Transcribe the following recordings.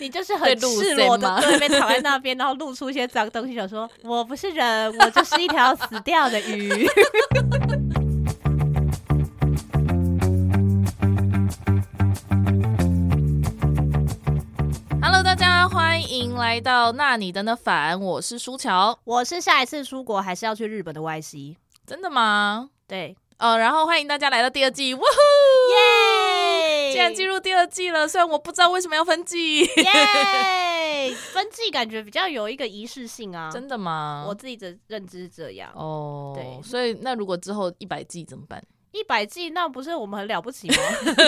你就是很赤裸的对面躺在那边，然后露出一些脏东西，想说我不是人，我就是一条死掉的鱼。Hello，大家欢迎来到那你的那反，我是舒乔，我是下一次出国还是要去日本的 YC，真的吗？对，哦，然后欢迎大家来到第二季，哇呼，耶！竟然进入第二季了，虽然我不知道为什么要分季，耶！分季感觉比较有一个仪式性啊，真的吗？我自己的认知是这样，哦，对，所以那如果之后一百季怎么办？一百季那不是我们很了不起吗？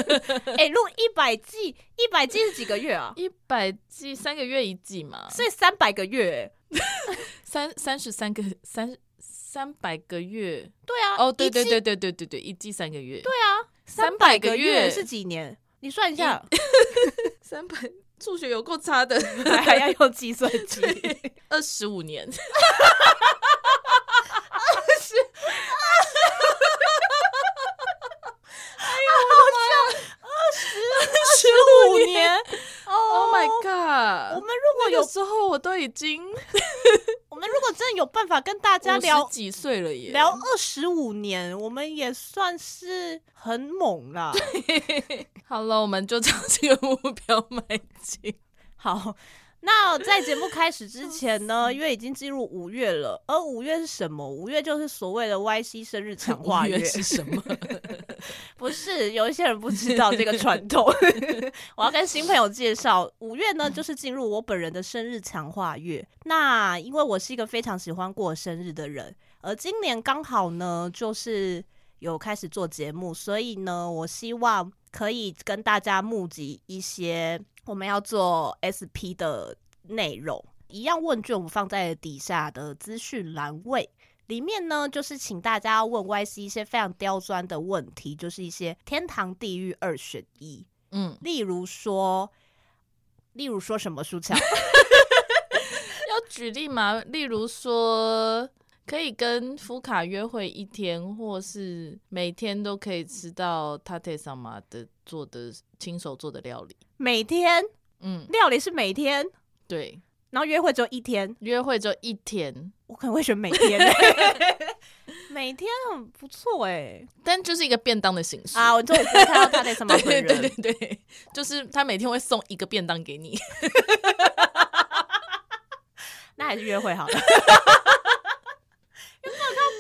哎、欸，录一百季，一百季是几个月啊？一百季三个月一季嘛，所以三百个月，三三十三个三三百个月，对啊，哦，对对对对对对对，一季三个月，对啊，三百个月。是几年？你算一下，三百数学有够差的，还还要用计算机。二十五年，二十五年。有时候我都已经，我们如果真的有办法跟大家聊几岁了耶，聊二十五年，我们也算是很猛了。好了，我们就朝这个目标迈进。好。那在节目开始之前呢，因为已经进入五月了，而五月是什么？五月就是所谓的 YC 生日强化 月。是什么？不是，有一些人不知道这个传统。我要跟新朋友介绍，五月呢就是进入我本人的生日强化月。那因为我是一个非常喜欢过生日的人，而今年刚好呢就是有开始做节目，所以呢，我希望可以跟大家募集一些。我们要做 SP 的内容，一样问卷我们放在底下的资讯栏位里面呢，就是请大家要问 YC 一些非常刁钻的问题，就是一些天堂地狱二选一，嗯，例如说，例如说什么书樵 要举例吗？例如说，可以跟福卡约会一天，或是每天都可以吃到他特萨玛的做的亲手做的料理。每天，嗯，料理是每天，对，然后约会只有一天，约会只有一天，我可能会选每天，每天很不错哎，但就是一个便当的形式啊，我就看到他在什么对对对对，就是他每天会送一个便当给你，那还是约会好了。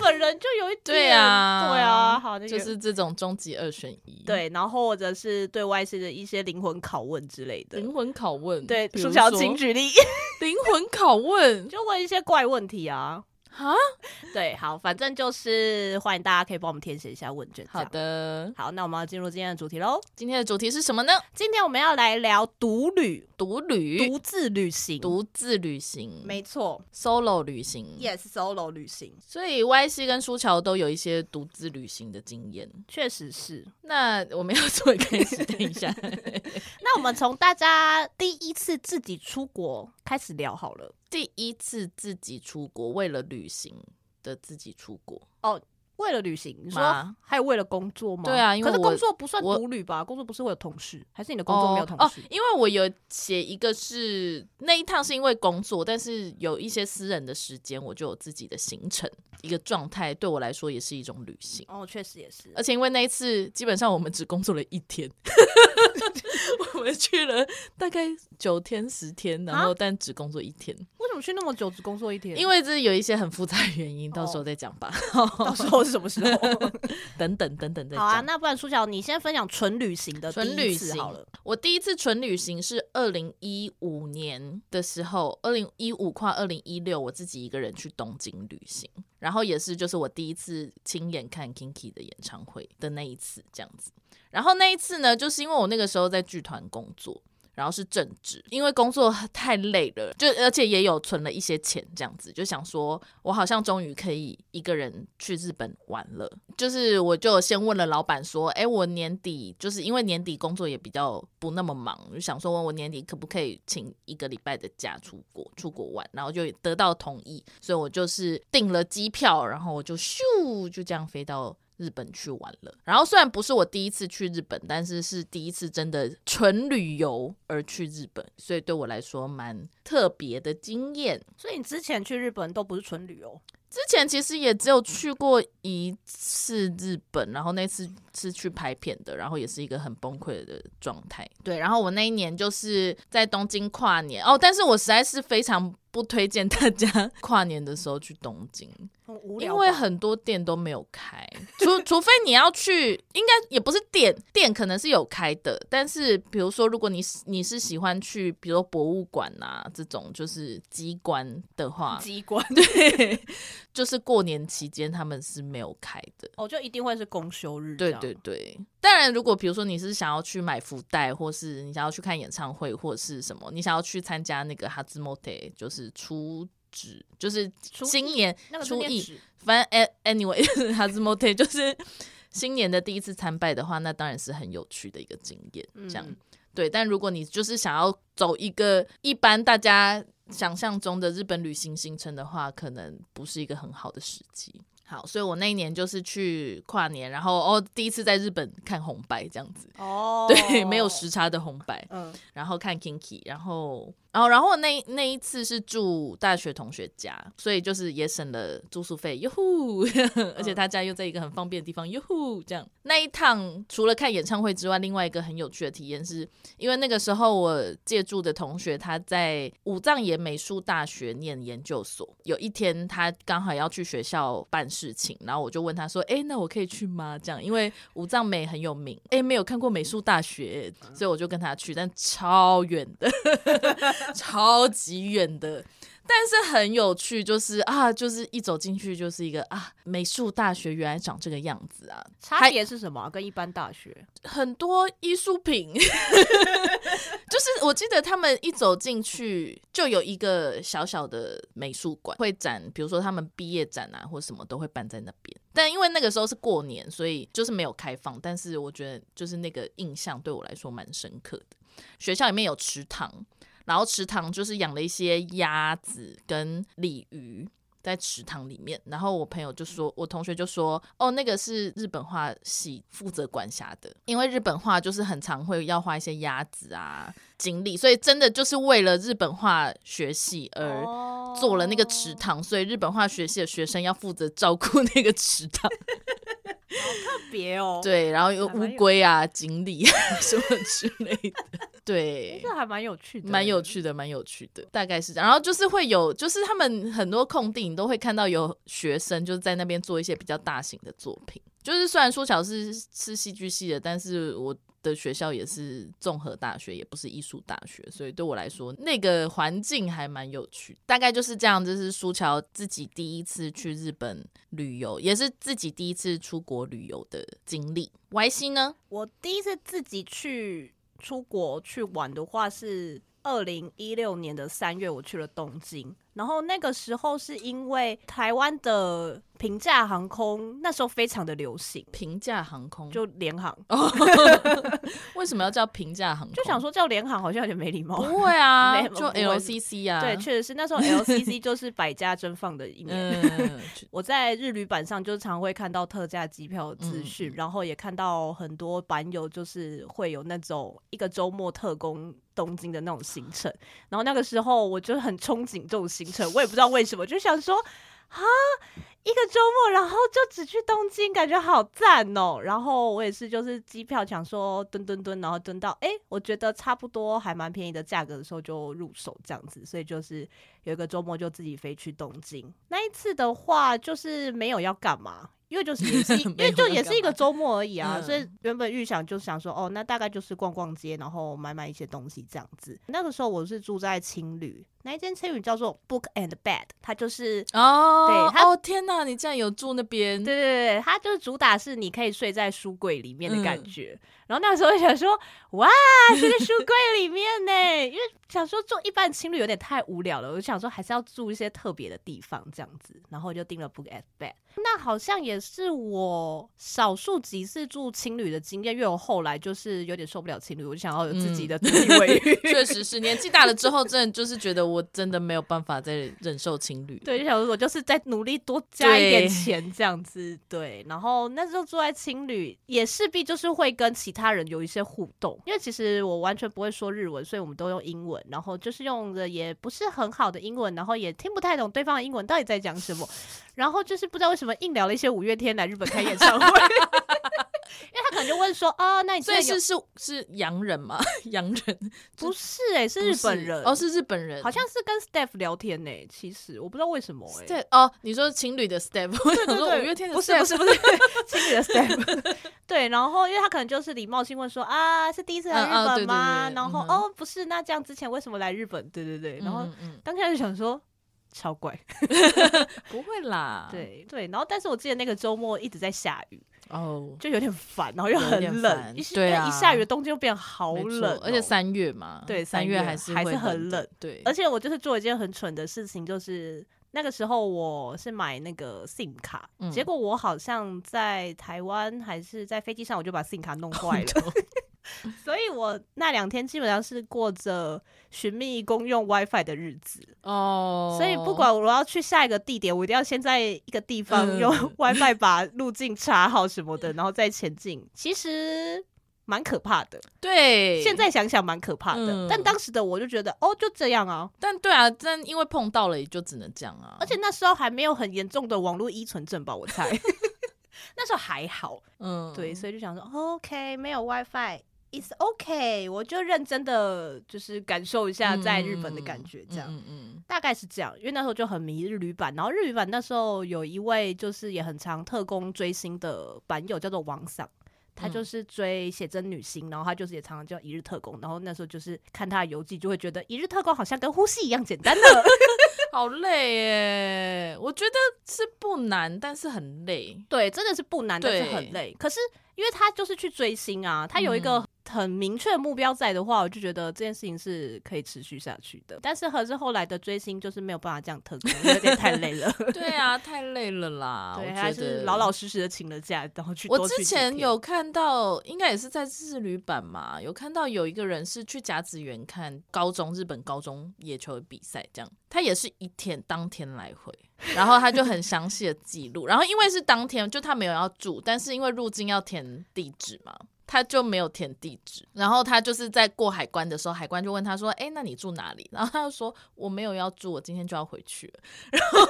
本人就有一点，对啊，对啊，好，就是这种终极二选一，对，然后或者是对外界的一些灵魂拷问之类的，灵魂拷问，对，书樵请举例，灵魂拷问，就问一些怪问题啊。啊，对，好，反正就是欢迎大家可以帮我们填写一下问卷。好的，好，那我们要进入今天的主题喽。今天的主题是什么呢？今天我们要来聊独旅、独旅、独自旅行、独自旅行。没错，solo 旅行，yes，solo 旅行。所以 YC 跟舒乔都有一些独自旅行的经验，确实是。那我们要做一个等一下。那我们从大家第一次自己出国开始聊好了。第一次自己出国，为了旅行的自己出国。哦，为了旅行，你说还有为了工作吗？对啊，因为可是工作不算独旅吧？工作不是会有同事，还是你的工作没有同事？哦，因为我有写一个是那一趟是因为工作，但是有一些私人的时间，我就有自己的行程，一个状态对我来说也是一种旅行。哦，确实也是，而且因为那一次基本上我们只工作了一天。我们去了大概九天十天，然后但只工作一天。为什么去那么久只工作一天？因为这有一些很复杂的原因，到时候再讲吧。到时候是什么时候？等等等等再。好啊，那不然苏乔，你先分享纯旅行的纯旅行好了。我第一次纯旅行是二零一五年的时候，二零一五跨二零一六，我自己一个人去东京旅行，然后也是就是我第一次亲眼看 Kinky 的演唱会的那一次，这样子。然后那一次呢，就是因为我那个时候在剧团工作，然后是正职，因为工作太累了，就而且也有存了一些钱，这样子就想说，我好像终于可以一个人去日本玩了。就是我就先问了老板说，哎，我年底就是因为年底工作也比较不那么忙，就想说问我年底可不可以请一个礼拜的假出国出国玩，然后就得到同意，所以我就是订了机票，然后我就咻就这样飞到。日本去玩了。然后虽然不是我第一次去日本，但是是第一次真的纯旅游而去日本，所以对我来说蛮特别的经验。所以你之前去日本都不是纯旅游？之前其实也只有去过一次日本，然后那次是去拍片的，然后也是一个很崩溃的状态。对，然后我那一年就是在东京跨年哦，但是我实在是非常不推荐大家跨年的时候去东京。因为很多店都没有开，除 除非你要去，应该也不是店，店可能是有开的。但是比如说，如果你你是喜欢去，比如说博物馆啊这种就是机关的话，机关 对，就是过年期间他们是没有开的。哦，就一定会是公休日。对对对，当然如果比如说你是想要去买福袋，或是你想要去看演唱会，或者是什么，你想要去参加那个哈兹莫特，就是出。指就是新年初一，反正 anyway，哈兹莫特就是新年的第一次参拜的话，那当然是很有趣的一个经验。这样、嗯、对，但如果你就是想要走一个一般大家想象中的日本旅行行程的话，可能不是一个很好的时机。好，所以我那一年就是去跨年，然后哦，第一次在日本看红白这样子。哦，对，没有时差的红白。嗯，然后看 Kinky，然后。然后，然后那那一次是住大学同学家，所以就是也省了住宿费，哟呼！而且他家又在一个很方便的地方，哟呼！这样那一趟除了看演唱会之外，另外一个很有趣的体验是，因为那个时候我借住的同学他在武藏野美术大学念研究所，有一天他刚好要去学校办事事情，然后我就问他说：“哎，那我可以去吗？”这样，因为武藏美很有名，哎，没有看过美术大学，所以我就跟他去，但超远的。超级远的，但是很有趣，就是啊，就是一走进去就是一个啊，美术大学原来长这个样子啊！差别是什么？跟一般大学很多艺术品，就是我记得他们一走进去就有一个小小的美术馆会展，比如说他们毕业展啊，或什么都会办在那边。但因为那个时候是过年，所以就是没有开放。但是我觉得就是那个印象对我来说蛮深刻的。学校里面有池塘。然后池塘就是养了一些鸭子跟鲤鱼在池塘里面，然后我朋友就说，我同学就说，哦，那个是日本画系负责管辖的，因为日本画就是很常会要画一些鸭子啊、锦鲤，所以真的就是为了日本画学系而做了那个池塘，所以日本画学系的学生要负责照顾那个池塘。好特别哦，对，然后有乌龟啊、锦鲤啊 什么之类的，对，这还蛮有趣的，蛮有趣的，蛮有趣的，大概是这样。然后就是会有，就是他们很多空地，你都会看到有学生就是在那边做一些比较大型的作品。就是虽然说小是是戏剧系的，但是我。的学校也是综合大学，也不是艺术大学，所以对我来说，那个环境还蛮有趣。大概就是这样，就是书樵自己第一次去日本旅游，也是自己第一次出国旅游的经历。Y C 呢？我第一次自己去出国去玩的话，是二零一六年的三月，我去了东京。然后那个时候是因为台湾的。平价航空那时候非常的流行，平价航空就联航，为什么要叫平价航空？就想说叫联航好像有点没礼貌。不会啊，就 LCC 啊。对，确实是那时候 LCC 就是百家争放的一年。我在日旅版上就常会看到特价机票资讯，然后也看到很多版友就是会有那种一个周末特工东京的那种行程。然后那个时候我就很憧憬这种行我也不知道为什么，就想说啊。一个周末，然后就只去东京，感觉好赞哦。然后我也是，就是机票想说蹲蹲蹲，然后蹲到哎，我觉得差不多还蛮便宜的价格的时候就入手这样子。所以就是有一个周末就自己飞去东京。那一次的话，就是没有要干嘛。因为就是也是，因为就也是一个周末而已啊，嗯、所以原本预想就想说，哦，那大概就是逛逛街，然后买买一些东西这样子。那个时候我是住在青旅，那一间青旅叫做 Book and Bed，它就是哦，对，它哦天哪，你竟然有住那边？对对对，它就是主打是你可以睡在书柜里面的感觉。嗯然后那时候想说，哇，这个书柜里面呢，因为想说住一般青旅有点太无聊了，我就想说还是要住一些特别的地方这样子，然后我就订了 Book and Bed。那好像也是我少数几次住青旅的经验，因为我后来就是有点受不了青旅，我就想要有自己的独立卫 浴。确实是年纪大了之后，真的就是觉得我真的没有办法再忍受青旅。对，就想说我就是在努力多加一点钱这样子。对，对，然后那时候住在青旅，也势必就是会跟其他人有一些互动，因为其实我完全不会说日文，所以我们都用英文，然后就是用的也不是很好的英文，然后也听不太懂对方的英文到底在讲什么。然后就是不知道为什么硬聊了一些五月天来日本开演唱会，因为他可能就问说啊，那你所以是是是洋人吗？洋人不是哎、欸，是日本人哦，是日本人，好像是跟 Steph 聊天呢、欸。其实我不知道为什么哎、欸，哦，你说情侣的 Steph，我想说五月天的 Steph 不是不是不是 情侣的 Steph，对，然后因为他可能就是礼貌性问说啊，是第一次来日本吗？嗯哦、对对对然后、嗯、哦，不是，那这样之前为什么来日本？对对对，然后当下就想说。超怪，不会啦。对对，然后但是我记得那个周末一直在下雨。哦，oh, 就有点烦，然后又很冷，对啊，一下雨冬天就变好冷、喔，而且三月嘛，对，三月还是还是很冷，对。而且我就是做一件很蠢的事情，就是那个时候我是买那个 SIM 卡，嗯、结果我好像在台湾还是在飞机上，我就把 SIM 卡弄坏了。我那两天基本上是过着寻觅公用 WiFi 的日子哦。Oh. 所以不管我要去下一个地点，我一定要先在一个地方用 WiFi 把路径查好什么的，然后再前进。其实蛮可怕的，对。现在想想蛮可怕的，嗯、但当时的我就觉得哦，就这样啊。但对啊，但因为碰到了，也就只能这样啊。而且那时候还没有很严重的网络依存症吧，我猜。那时候还好，嗯，对，所以就想说，OK，没有 WiFi。It's okay，我就认真的就是感受一下在日本的感觉，这样，嗯嗯，大概是这样。因为那时候就很迷日语版，然后日语版那时候有一位就是也很常特工追星的版友叫做王桑，他就是追写真女星，然后他就是也常常叫一日特工，然后那时候就是看他的游记就会觉得一日特工好像跟呼吸一样简单的，好累耶。我觉得是不难，但是很累。对，真的是不难，但是很累。可是因为他就是去追星啊，他有一个。很明确的目标在的话，我就觉得这件事情是可以持续下去的。但是可是后来的追星就是没有办法这样特工，有点太累了。对啊，太累了啦。对，还是老老实实的请了假，然后去。我之前有看到，应该也是在日旅版嘛，有看到有一个人是去甲子园看高中日本高中野球的比赛，这样他也是一天当天来回，然后他就很详细的记录。然后因为是当天，就他没有要住，但是因为入境要填地址嘛。他就没有填地址，然后他就是在过海关的时候，海关就问他说：“哎，那你住哪里？”然后他就说：“我没有要住，我今天就要回去了。”然后，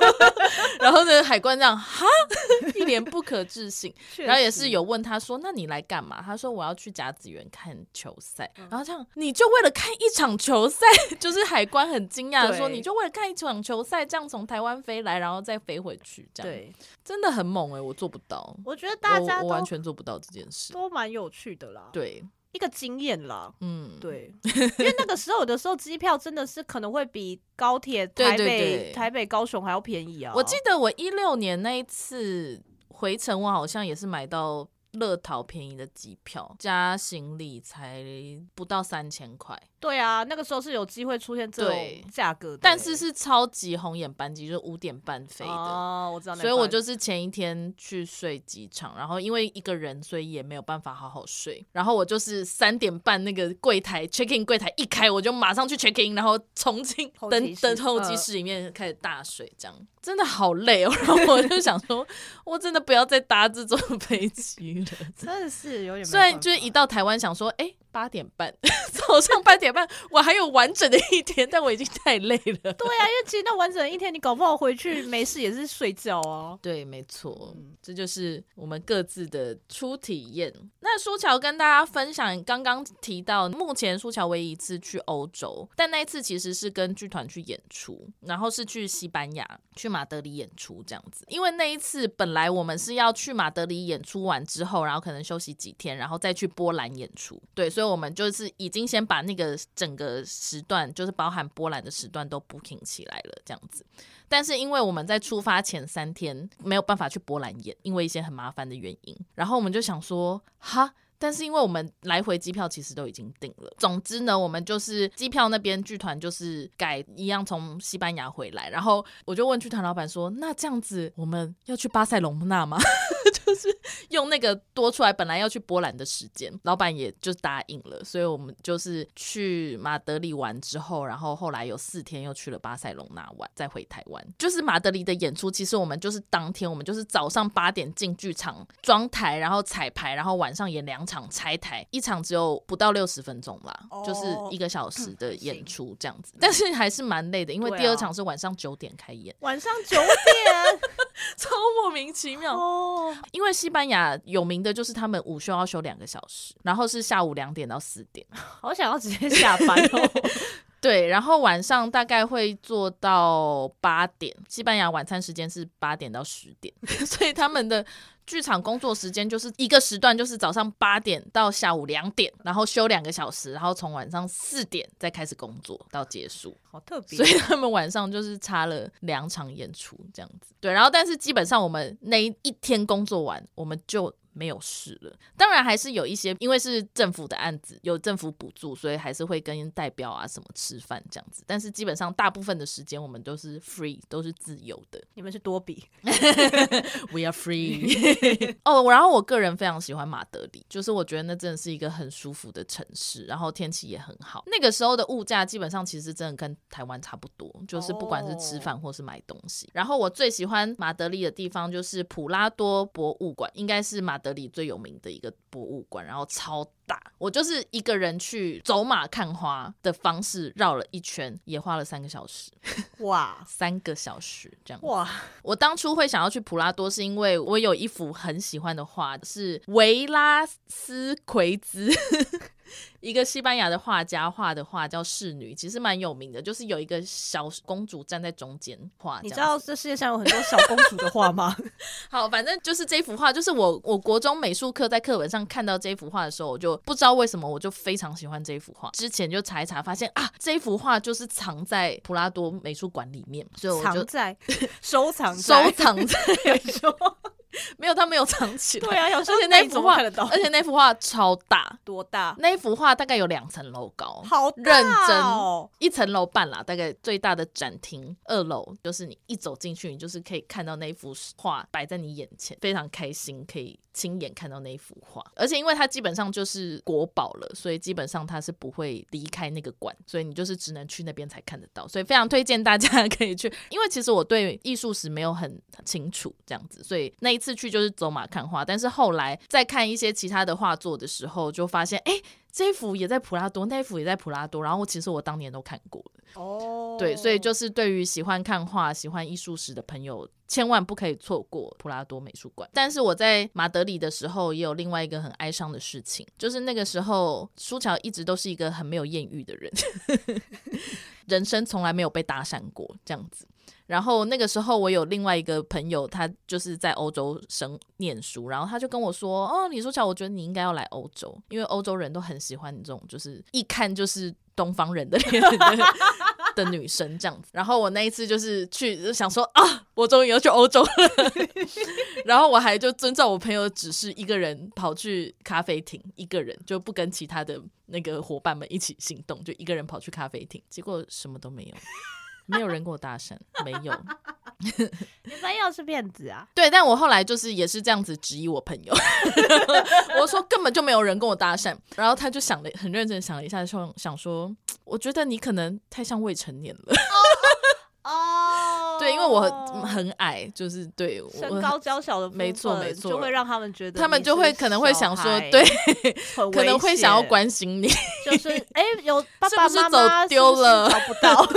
然后呢，海关这样哈，一脸不可置信。然后也是有问他说：“那你来干嘛？”他说：“我要去甲子园看球赛。嗯”然后这样，你就为了看一场球赛，就是海关很惊讶的说：“你就为了看一场球赛，这样从台湾飞来，然后再飞回去，这样对，真的很猛哎、欸，我做不到。我觉得大家我，我完全做不到这件事，都蛮有趣。”的啦，对，一个经验啦，嗯，对，因为那个时候有的时候机票真的是可能会比高铁台北台北高雄还要便宜啊。我记得我一六年那一次回程，我好像也是买到。乐淘便宜的机票加行李才不到三千块。对啊，那个时候是有机会出现这种价格的，但是是超级红眼班机，就是五点半飞的。哦，我知道。所以我就是前一天去睡机场，然后因为一个人，所以也没有办法好好睡。然后我就是三点半那个柜台 check in 柜台一开，我就马上去 check in，然后冲进登登候机室里面开始大睡，这样真的好累哦。然后我就想说，我真的不要再搭这种 飞机。真的是有点，虽然就是一到台湾想说，哎、欸，八点半 早上八点半，我还有完整的一天，但我已经太累了。对啊，因为其实那完整的一天，你搞不好回去没事也是睡觉啊。对，没错，嗯、这就是我们各自的初体验。那苏乔跟大家分享，刚刚提到，目前苏乔唯一一次去欧洲，但那一次其实是跟剧团去演出，然后是去西班牙，去马德里演出这样子。因为那一次本来我们是要去马德里演出完之后。后，然后可能休息几天，然后再去波兰演出。对，所以我们就是已经先把那个整个时段，就是包含波兰的时段都 booking 起来了，这样子。但是因为我们在出发前三天没有办法去波兰演，因为一些很麻烦的原因。然后我们就想说，哈。但是因为我们来回机票其实都已经订了，总之呢，我们就是机票那边剧团就是改一样从西班牙回来，然后我就问剧团老板说：“那这样子我们要去巴塞隆纳吗？” 就是用那个多出来本来要去波兰的时间，老板也就答应了，所以我们就是去马德里玩之后，然后后来有四天又去了巴塞隆纳玩，再回台湾。就是马德里的演出，其实我们就是当天我们就是早上八点进剧场装台，然后彩排，然后晚上演两场拆台，一场只有不到六十分钟啦，哦、就是一个小时的演出这样子，嗯、但是还是蛮累的，因为第二场是晚上九点开演，晚上九点，超莫名其妙哦。因为西班牙有名的就是他们午休要休两个小时，然后是下午两点到四点，好想要直接下班哦。对，然后晚上大概会做到八点，西班牙晚餐时间是八点到十点，所以他们的。剧场工作时间就是一个时段，就是早上八点到下午两点，然后休两个小时，然后从晚上四点再开始工作到结束，好特别。所以他们晚上就是插了两场演出这样子。对，然后但是基本上我们那一天工作完，我们就。没有事了，当然还是有一些，因为是政府的案子，有政府补助，所以还是会跟代表啊什么吃饭这样子。但是基本上大部分的时间我们都是 free，都是自由的。你们是多比，We are free。哦，oh, 然后我个人非常喜欢马德里，就是我觉得那真的是一个很舒服的城市，然后天气也很好。那个时候的物价基本上其实真的跟台湾差不多，就是不管是吃饭或是买东西。Oh. 然后我最喜欢马德里的地方就是普拉多博物馆，应该是马。德里最有名的一个博物馆，然后超大，我就是一个人去走马看花的方式绕了一圈，也花了三个小时。哇，三个小时这样。哇，我当初会想要去普拉多，是因为我有一幅很喜欢的画，是维拉斯奎兹。一个西班牙的画家画的画叫《侍女》，其实蛮有名的，就是有一个小公主站在中间画。你知道这世界上有很多小公主的画吗？好，反正就是这幅画，就是我我国中美术课在课本上看到这幅画的时候，我就不知道为什么，我就非常喜欢这幅画。之前就查一查，发现啊，这幅画就是藏在普拉多美术馆里面，所以我就藏在 收藏在收藏在说。没有，他没有藏起来。对啊，有时候而且那幅画，而且那幅画超大，多大？那幅画大概有两层楼高，好认真，一层楼半啦。大概最大的展厅二楼，就是你一走进去，你就是可以看到那幅画摆在你眼前，非常开心，可以亲眼看到那一幅画。而且因为它基本上就是国宝了，所以基本上它是不会离开那个馆，所以你就是只能去那边才看得到。所以非常推荐大家 可以去，因为其实我对艺术史没有很清楚这样子，所以那一。次去就是走马看花，但是后来再看一些其他的画作的时候，就发现哎，这幅也在普拉多，那幅也在普拉多。然后其实我当年都看过了哦，对，所以就是对于喜欢看画、喜欢艺术史的朋友，千万不可以错过普拉多美术馆。但是我在马德里的时候，也有另外一个很哀伤的事情，就是那个时候舒乔一直都是一个很没有艳遇的人，人生从来没有被搭讪过这样子。然后那个时候，我有另外一个朋友，他就是在欧洲生念书，然后他就跟我说：“哦，李书樵，我觉得你应该要来欧洲，因为欧洲人都很喜欢你这种，就是一看就是东方人的脸 的，女生这样子。”然后我那一次就是去想说啊，我终于要去欧洲了，然后我还就遵照我朋友指示，一个人跑去咖啡厅，一个人就不跟其他的那个伙伴们一起行动，就一个人跑去咖啡厅，结果什么都没有。没有人跟我搭讪，没有。你朋友是骗子啊？对，但我后来就是也是这样子质疑我朋友，我说根本就没有人跟我搭讪，然后他就想了很认真想了一下，说想说，我觉得你可能太像未成年了。哦，对，因为我很，很矮，就是对我身高娇小的，没错没错，就会让他们觉得他们就会可能会想说，对，可能会想要关心你，就是哎，有爸爸妈妈走丢了，找不到。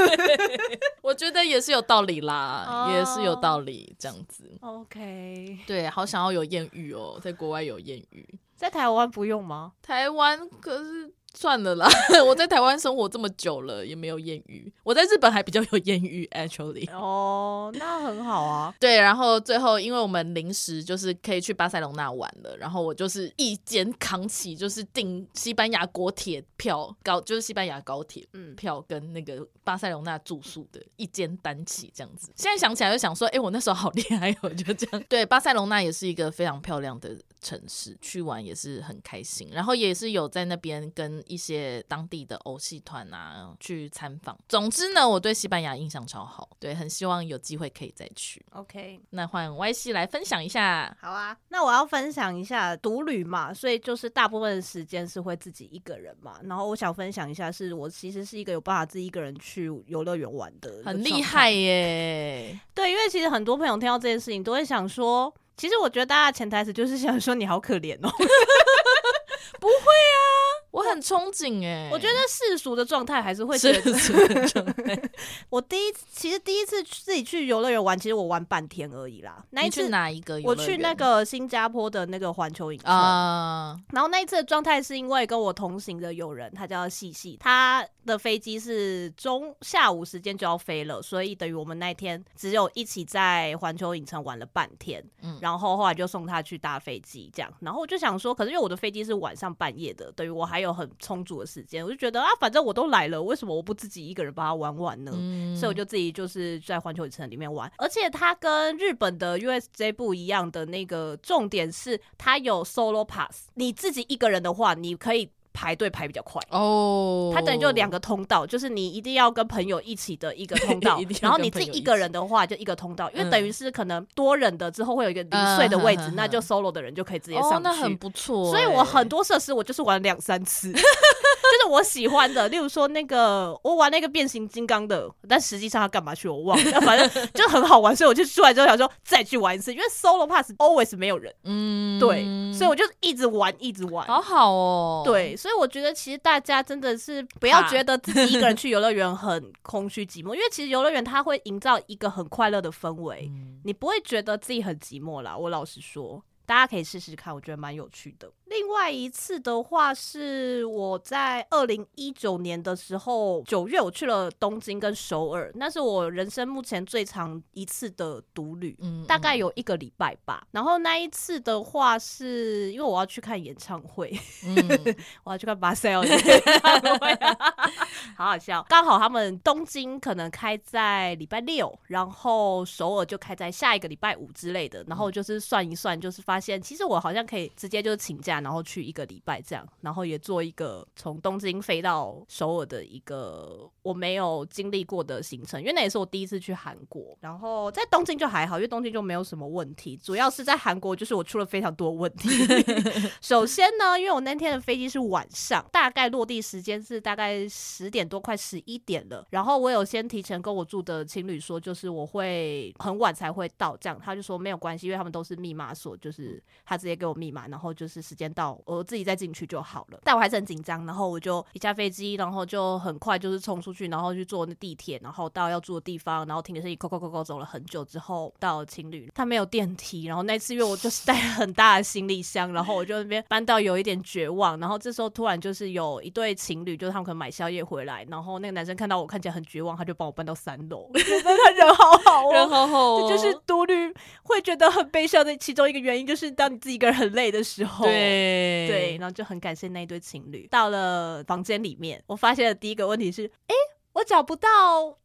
我觉得也是有道理啦，也是有道理，这样子。OK，对，好想要有艳遇哦，在国外有艳遇，在台湾不用吗？台湾可是。算了啦，我在台湾生活这么久了，也没有艳遇。我在日本还比较有艳遇，actually。哦，那很好啊。对，然后最后因为我们临时就是可以去巴塞隆那玩了，然后我就是一肩扛起，就是订西班牙国铁票高，就是西班牙高铁嗯票跟那个巴塞隆那住宿的一肩担起这样子。现在想起来就想说，哎，我那时候好厉害，我就这样。对，巴塞隆那也是一个非常漂亮的城市，去玩也是很开心，然后也是有在那边跟一些当地的偶戏团啊去参访。总之呢，我对西班牙印象超好，对，很希望有机会可以再去。OK，那换 Y C 来分享一下。好啊，那我要分享一下独旅嘛，所以就是大部分的时间是会自己一个人嘛。然后我想分享一下，是我其实是一个有办法自己一个人去游乐园玩的，很厉害耶。对，因为其实很多朋友听到这件事情都会想说。其实我觉得大家潜台词就是想说你好可怜哦，不会啊。我很憧憬哎，我觉得世俗的状态还是会世俗的状态。我第一，其实第一次自己去游乐园玩，其实我玩半天而已啦。那一次哪一个？我去那个新加坡的那个环球影城啊。然后那一次的状态是因为跟我同行的友人，他叫细细，他的飞机是中下午时间就要飞了，所以等于我们那一天只有一起在环球影城玩了半天。嗯，然后后来就送他去搭飞机，这样。然后我就想说，可是因为我的飞机是晚上半夜的，等于我还。有很充足的时间，我就觉得啊，反正我都来了，为什么我不自己一个人把它玩完呢？嗯、所以我就自己就是在环球影城里面玩，而且它跟日本的 USJ 不一样的那个重点是，它有 Solo Pass，你自己一个人的话，你可以。排队排比较快。哦，它等于就两个通道，就是你一定要跟朋友一起的一个通道，然后你自己一个人的话就一个通道，因为等于是可能多人的之后会有一个零碎的位置，那就 solo 的人就可以直接上去，那很不错。所以我很多设施我就是玩两三次，就是我喜欢的，例如说那个我玩那个变形金刚的，但实际上他干嘛去我忘了，反正就很好玩，所以我就出来之后想说再去玩一次，因为 solo pass always 没有人，嗯，对，所以我就一直玩一直玩，好好哦，对。所以我觉得，其实大家真的是不要觉得自己一个人去游乐园很空虚寂寞，因为其实游乐园它会营造一个很快乐的氛围，你不会觉得自己很寂寞啦。我老实说。大家可以试试看，我觉得蛮有趣的。另外一次的话，是我在二零一九年的时候，九月我去了东京跟首尔，那是我人生目前最长一次的独旅，嗯，大概有一个礼拜吧。然后那一次的话，是因为我要去看演唱会，嗯、我要去看巴塞尔的 演唱会，好好笑。刚好他们东京可能开在礼拜六，然后首尔就开在下一个礼拜五之类的。然后就是算一算，就是发。发现其实我好像可以直接就请假，然后去一个礼拜这样，然后也做一个从东京飞到首尔的一个我没有经历过的行程，因为那也是我第一次去韩国。然后在东京就还好，因为东京就没有什么问题，主要是在韩国就是我出了非常多问题。首先呢，因为我那天的飞机是晚上，大概落地时间是大概十点多，快十一点了。然后我有先提前跟我住的情侣说，就是我会很晚才会到，这样他就说没有关系，因为他们都是密码锁，就是。他直接给我密码，然后就是时间到，我自己再进去就好了。但我还是很紧张，然后我就一下飞机，然后就很快就是冲出去，然后去坐那地铁，然后到要住的地方，然后停的是一扣扣扣扣走了很久之后到情侣，他没有电梯，然后那次因为我就是带很大的行李箱，然后我就那边搬到有一点绝望，然后这时候突然就是有一对情侣，就是他们可能买宵夜回来，然后那个男生看到我看起来很绝望，他就帮我搬到三楼，我觉得他人好好哦，人好好哦，这就是独旅会觉得很悲伤的其中一个原因，就是当你自己一个人很累的时候，对对，然后就很感谢那一对情侣。到了房间里面，我发现的第一个问题是，哎，我找不到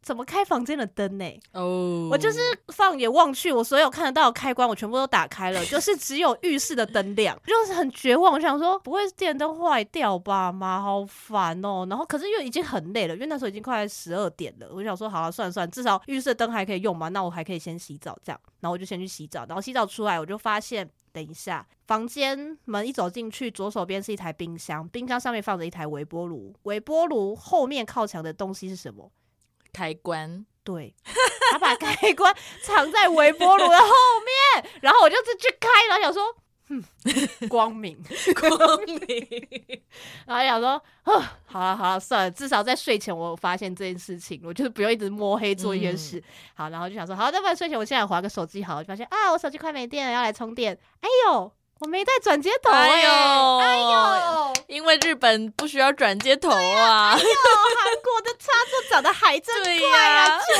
怎么开房间的灯呢？哦，oh. 我就是放眼望去，我所有看得到的开关我全部都打开了，就是只有浴室的灯亮，就是很绝望。我想说，不会是电灯坏掉吧？妈，好烦哦。然后可是又已经很累了，因为那时候已经快十二点了。我想说，好了，算了算了，至少浴室的灯还可以用嘛，那我还可以先洗澡这样。然后我就先去洗澡，然后洗澡出来，我就发现。等一下，房间门一走进去，左手边是一台冰箱，冰箱上面放着一台微波炉，微波炉后面靠墙的东西是什么？开关。对，他把开关藏在微波炉的后面，然后我就是去开，然后想说，嗯，光明，光明，然后想说，哦，好了好了，算了，至少在睡前我发现这件事情，我就是不用一直摸黑做一件事。嗯、好，然后就想说，好，那不然睡前我现在划个手机，好，就发现啊，我手机快没电了，要来充电。哎呦，我没带转接头、欸，哎呦，哎呦，因为日本不需要转接头啊。哎呦，韩国的插座长得还真快啊，啊救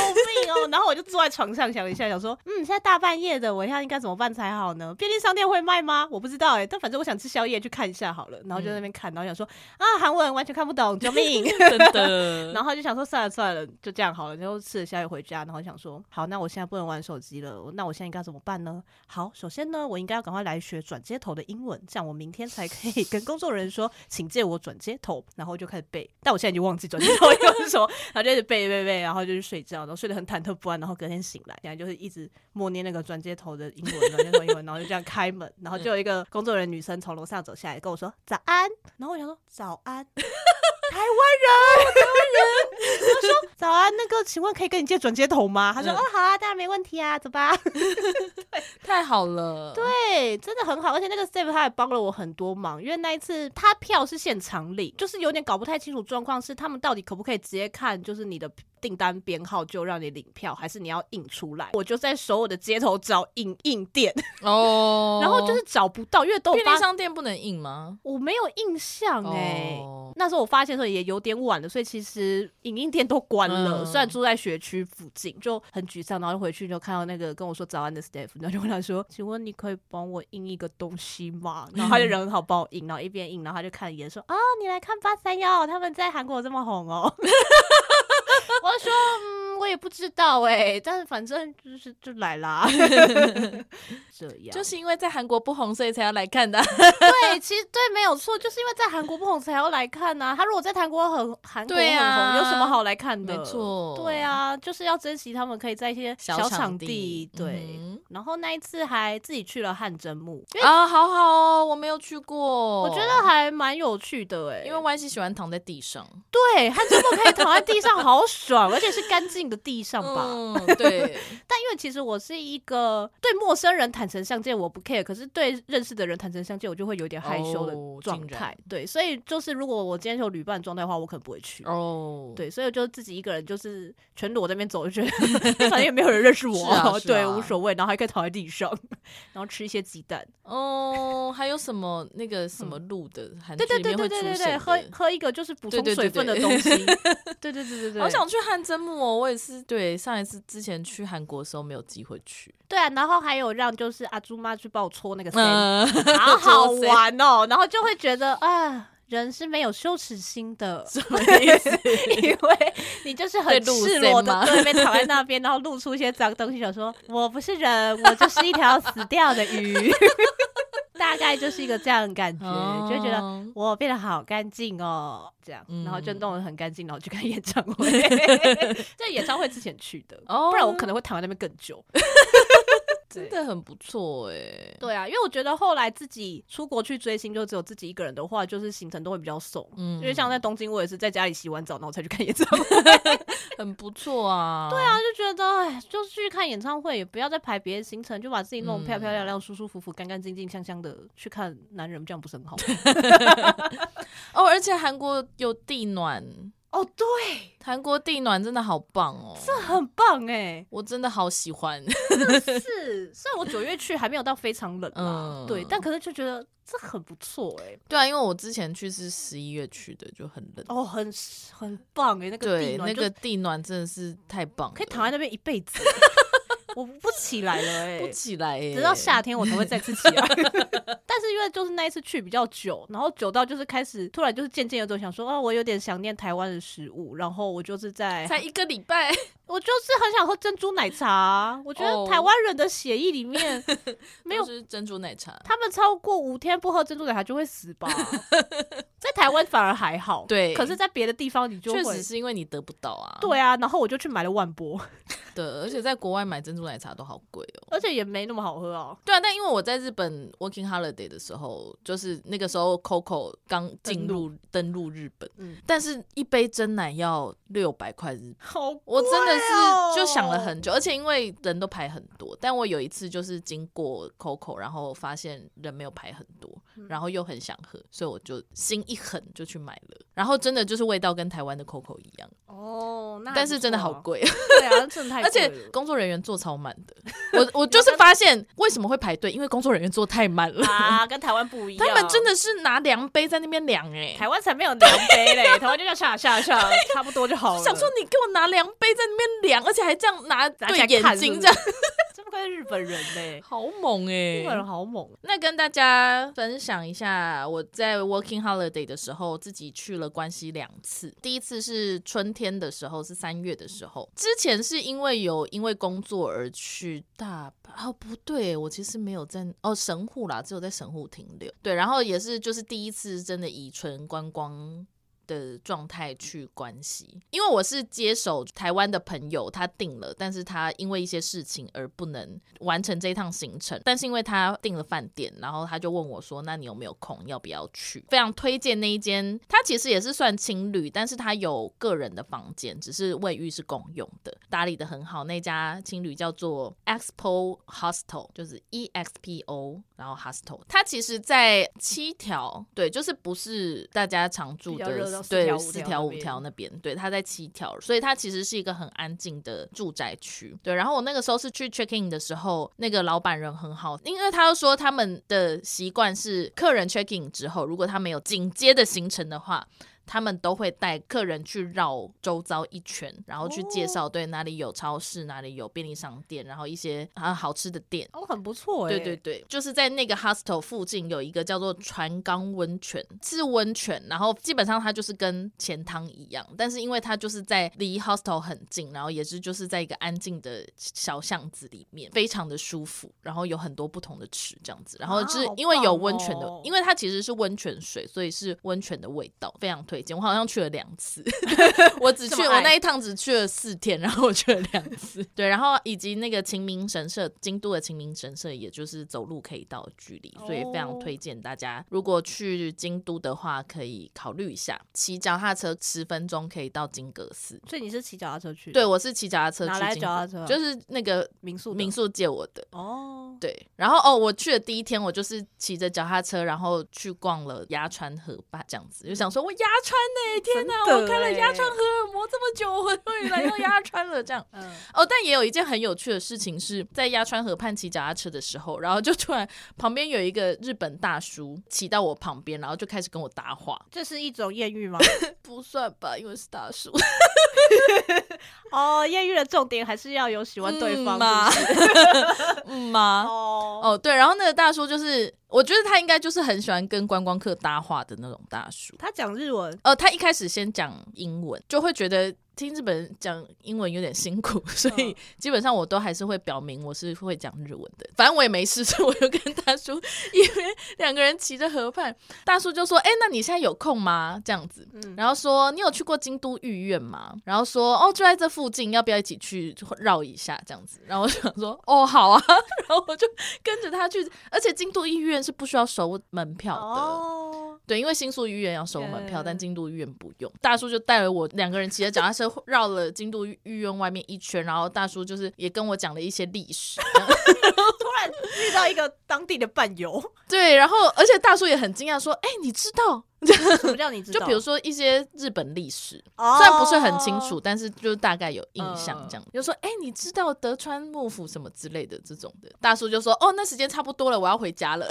命哦！然后我就坐在床上想了一下，想说，嗯，现在大半夜的，我现在应该怎么办才好呢？便利商店会卖吗？我不知道哎、欸，但反正我想吃宵夜，去看一下好了。然后就在那边看，然后想说，啊，韩文完全看不懂，救命！真的。然后就想说，算了算了，就这样好了。然后吃了宵夜回家，然后想说，好，那我现在不能玩手机了，那我现在应该怎么办呢？好，首先呢，我应该要赶快来学转接头的英文。这样我明天才可以跟工作人员说，请借我转接头，然后就开始背。但我现在就忘记转接头要什么，然后就一直背背背，然后就去睡觉，然后睡得很忐忑不安，然后隔天醒来，然后就是一直默念那个转接头的英文，转接头英文，然后就这样开门，然后就有一个工作人员女生从楼上走下来跟我说早安，然后我想说早安。台湾人，台湾人，他说早安，那个，请问可以跟你借转接头吗？他说、嗯、哦，好啊，当然没问题啊，走吧。对，太好了，对，真的很好，而且那个 Steve 他也帮了我很多忙，因为那一次他票是现场领，就是有点搞不太清楚状况，是他们到底可不可以直接看，就是你的。订单编号就让你领票，还是你要印出来？我就在首尔的街头找影印店哦，然后就是找不到，因为都便利商店不能印吗？我没有印象哎、欸。Oh. 那时候我发现的时候也有点晚了，所以其实影音店都关了。嗯、虽然住在学区附近，就很沮丧。然后就回去就看到那个跟我说早安的 staff，然后就问他说：“请问你可以帮我印一个东西吗？”然后他就人很好帮我印，然后一边印，然后他就看一眼说：“啊、哦，你来看八三幺，他们在韩国这么红哦。”我说，嗯，我也不知道哎、欸，但是反正就是就来啦。这样就是因为在韩国不红，所以才要来看的。对，其实对，没有错，就是因为在韩国不红才要来看呐、啊。他如果在韩国很韩国很红、啊，有什么好来看的？没错，对啊，就是要珍惜他们可以在一些小场地。对、嗯，然后那一次还自己去了汗蒸幕啊，好好哦，我没有去过，我觉得还蛮有趣的哎、欸，因为 Y C 喜欢躺在地上，对，汗蒸幕可以躺在地上，好爽，而且是干净的地上吧？嗯、对。但因为其实我是一个对陌生人坦诚相见我不 care，可是对认识的人坦诚相见，我就会有点害羞的状态、哦。对，所以就是如果我今天有旅伴状态的话，我可能不会去。哦，对，所以就自己一个人就是全裸在那边走，就觉得 反正也没有人认识我，啊啊、对，无所谓。然后还可以躺在地上，然后吃一些鸡蛋。哦，还有什么那个什么鹿的？对对对对对对，喝喝一个就是补充水分的东西。对对对对对，好想去汗蒸木哦！我也是，对，上一次之前去韩国的时候没有机会去。对啊，然后还有让就是阿朱妈去帮我搓那个线，好好玩哦。然后就会觉得啊，人是没有羞耻心的，什么意思？因为你就是很赤裸的对面躺在那边，然后露出一些脏东西，想说我不是人，我就是一条死掉的鱼。大概就是一个这样的感觉，就会觉得我变得好干净哦，这样，然后就弄得很干净，然后去看演唱会。在演唱会之前去的，不然我可能会躺在那边更久。真的很不错哎、欸，对啊，因为我觉得后来自己出国去追星，就只有自己一个人的话，就是行程都会比较松。嗯，因为像在东京，我也是在家里洗完澡，然后才去看演唱会，很不错啊。对啊，就觉得哎，就是去看演唱会，也不要再排别的行程，就把自己弄漂漂亮亮、舒舒服服、干干净净、香香的去看男人，这样不是很好吗？哦，而且韩国有地暖。哦，对，韩国地暖真的好棒哦，这很棒哎，我真的好喜欢。是，虽然我九月去还没有到非常冷，嗯，对，但可是就觉得这很不错哎。对啊，因为我之前去是十一月去的，就很冷。哦，很很棒哎，那个地暖，那个地暖真的是太棒了，可以躺在那边一辈子。我不起来了哎，不起来哎，直到夏天我才会再次起来。但是因为就是那一次去比较久，然后久到就是开始突然就是渐渐有种想说，啊，我有点想念台湾的食物，然后我就是在才一个礼拜，我就是很想喝珍珠奶茶。我觉得台湾人的血液里面 没有珍珠奶茶，他们超过五天不喝珍珠奶茶就会死吧？在台湾反而还好，对，可是在别的地方你就会，确实是因为你得不到啊。对啊，然后我就去买了万波。对，而且在国外买珍珠奶茶都好贵哦，而且也没那么好喝哦。对啊，但因为我在日本 working holiday 的时候，就是那个时候 Coco 刚进入登陆日本，嗯，但是一杯真奶要六百块日币，好哦，我真的是就想了很久，而且因为人都排很多，但我有一次就是经过 Coco，然后发现人没有排很多，然后又很想喝，所以我就心一狠就去买了，然后真的就是味道跟台湾的 Coco 一样哦，那但是真的好贵，对啊，真的 太。而且工作人员做超满的，我我就是发现为什么会排队，因为工作人员做太慢了啊，跟台湾不一样。他们真的是拿量杯在那边量哎，台湾才没有量杯嘞，台湾就叫下下下，差不多就好了。想说你给我拿量杯在那边量，而且还这样拿对眼睛这样。跟日本人嘞，好猛哎、欸！日本人好猛。那跟大家分享一下，我在 Working Holiday 的时候，自己去了关西两次。第一次是春天的时候，是三月的时候。之前是因为有因为工作而去大阪，哦不对，我其实没有在哦神户啦，只有在神户停留。对，然后也是就是第一次真的以纯观光。的状态去关系，因为我是接手台湾的朋友，他订了，但是他因为一些事情而不能完成这一趟行程。但是因为他订了饭店，然后他就问我说：“那你有没有空？要不要去？”非常推荐那一间，他其实也是算情侣，但是他有个人的房间，只是卫浴是共用的，打理的很好。那家情侣叫做 Expo Hostel，就是 E X P O，然后 Hostel，它其实在七条，对，就是不是大家常住的。对，四条五条那边，对，它在七条，所以它其实是一个很安静的住宅区。对，然后我那个时候是去 check in 的时候，那个老板人很好，因为他又说他们的习惯是客人 check in 之后，如果他没有紧接的行程的话。他们都会带客人去绕周遭一圈，然后去介绍对哪里有超市，哪里有便利商店，然后一些啊好吃的店哦，很不错哎。对对对，就是在那个 hostel 附近有一个叫做船冈温泉，是温泉，然后基本上它就是跟钱汤一样，但是因为它就是在离 hostel 很近，然后也是就是在一个安静的小巷子里面，非常的舒服，然后有很多不同的池这样子，然后就是因为有温泉的，因为它其实是温泉水，所以是温泉的味道，非常推。我好像去了两次，我只去我那一趟只去了四天，然后我去了两次。对，然后以及那个秦明神社，京都的秦明神社，也就是走路可以到的距离，所以非常推荐大家，如果去京都的话，可以考虑一下，骑脚踏车十分钟可以到金阁寺。所以你是骑脚踏车去？对，我是骑脚踏车去。哪来脚踏车？就是那个民宿，民宿借我的。哦，对，然后哦，我去的第一天，我就是骑着脚踏车，然后去逛了鸭川河坝，这样子，就想说我鸭川。天哪！我开了鸭川荷尔摩这么久，我终于来到鸭川了。这样，嗯，哦，但也有一件很有趣的事情是，在鸭川河畔骑脚踏车的时候，然后就突然旁边有一个日本大叔骑到我旁边，然后就开始跟我搭话。这是一种艳遇吗？不算吧，因为是大叔。哦，艳遇的重点还是要有喜欢对方吗？嗯吗？哦哦，对，然后那个大叔就是。我觉得他应该就是很喜欢跟观光客搭话的那种大叔。他讲日文，呃，他一开始先讲英文，就会觉得。听日本人讲英文有点辛苦，所以基本上我都还是会表明我是会讲日文的。反正我也没事，所以我就跟大叔，因为两个人骑着河畔，大叔就说：“哎、欸，那你现在有空吗？”这样子，然后说：“你有去过京都御苑吗？”然后说：“哦，就在这附近，要不要一起去绕一下？”这样子，然后我想说：“ 哦，好啊。”然后我就跟着他去，而且京都御苑是不需要收门票的。哦对，因为新宿御苑要收门票，但京都御苑不用。大叔就带了我两个人骑着脚踏车绕了京都御苑外面一圈，然后大叔就是也跟我讲了一些历史。突然遇到一个当地的伴游，对，然后而且大叔也很惊讶说：“哎，你知道 什么叫你知道？就比如说一些日本历史，虽然不是很清楚，但是就大概有印象这样。比如说，哎，你知道德川幕府什么之类的这种的。”大叔就说：“哦，那时间差不多了，我要回家了。”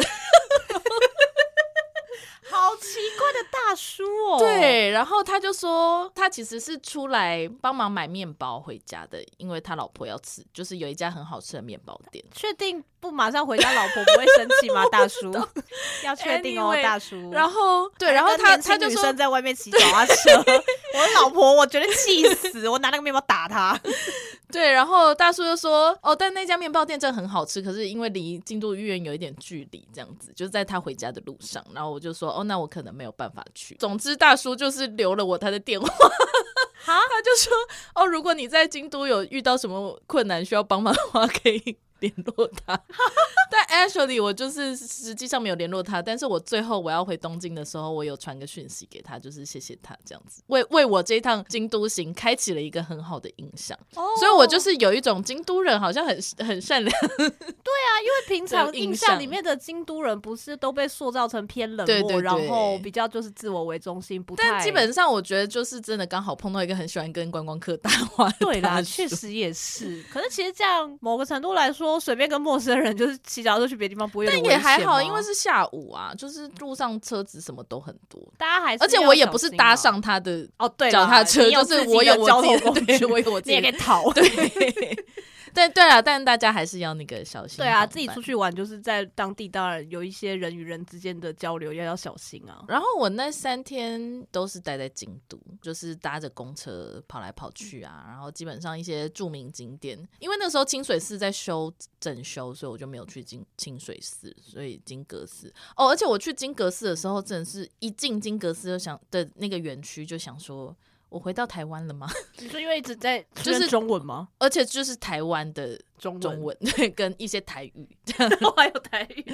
好奇怪的大叔哦，对，然后他就说他其实是出来帮忙买面包回家的，因为他老婆要吃，就是有一家很好吃的面包店。确定不马上回家，老婆不会生气吗？大叔 要确定哦，大叔。然后对，然后他他就说在外面骑脚踏车，我老婆我觉得气死，我拿那个面包打他。对，然后大叔就说哦，但那家面包店真的很好吃，可是因为离京都御苑有一点距离，这样子就是在他回家的路上。然后我就说。哦，那我可能没有办法去。总之，大叔就是留了我他的电话，哈，他就说，哦，如果你在京都有遇到什么困难需要帮忙的话，可以。联络他，但 actually 我就是实际上没有联络他，但是我最后我要回东京的时候，我有传个讯息给他，就是谢谢他这样子，为为我这一趟京都行开启了一个很好的印象，oh. 所以我就是有一种京都人好像很很善良，对啊，因为平常印象。里面的京都人不是都被塑造成偏冷漠，然后比较就是自我为中心，不太，但基本上我觉得就是真的刚好碰到一个很喜欢跟观光客搭话，对啦，确实也是，可是其实这样某个程度来说。说随便跟陌生人就是骑脚踏车去别的地方不会有，但也还好，因为是下午啊，就是路上车子什么都很多，大家还是、啊、而且我也不是搭上他的哦，对，脚踏车就是我有交通工具，我有我自己给逃，对。对对啊，但大家还是要那个小心。对啊，自己出去玩就是在当地，当然有一些人与人之间的交流要要小心啊。然后我那三天都是待在京都，就是搭着公车跑来跑去啊。然后基本上一些著名景点，因为那时候清水寺在修整修，所以我就没有去金清水寺，所以金阁寺哦。而且我去金阁寺的时候，真的是一进金阁寺就想的那个园区，就想说。我回到台湾了吗？你说因为一直在就是中文吗？而且就是台湾的中文，中文 对，跟一些台语这样，还有台语。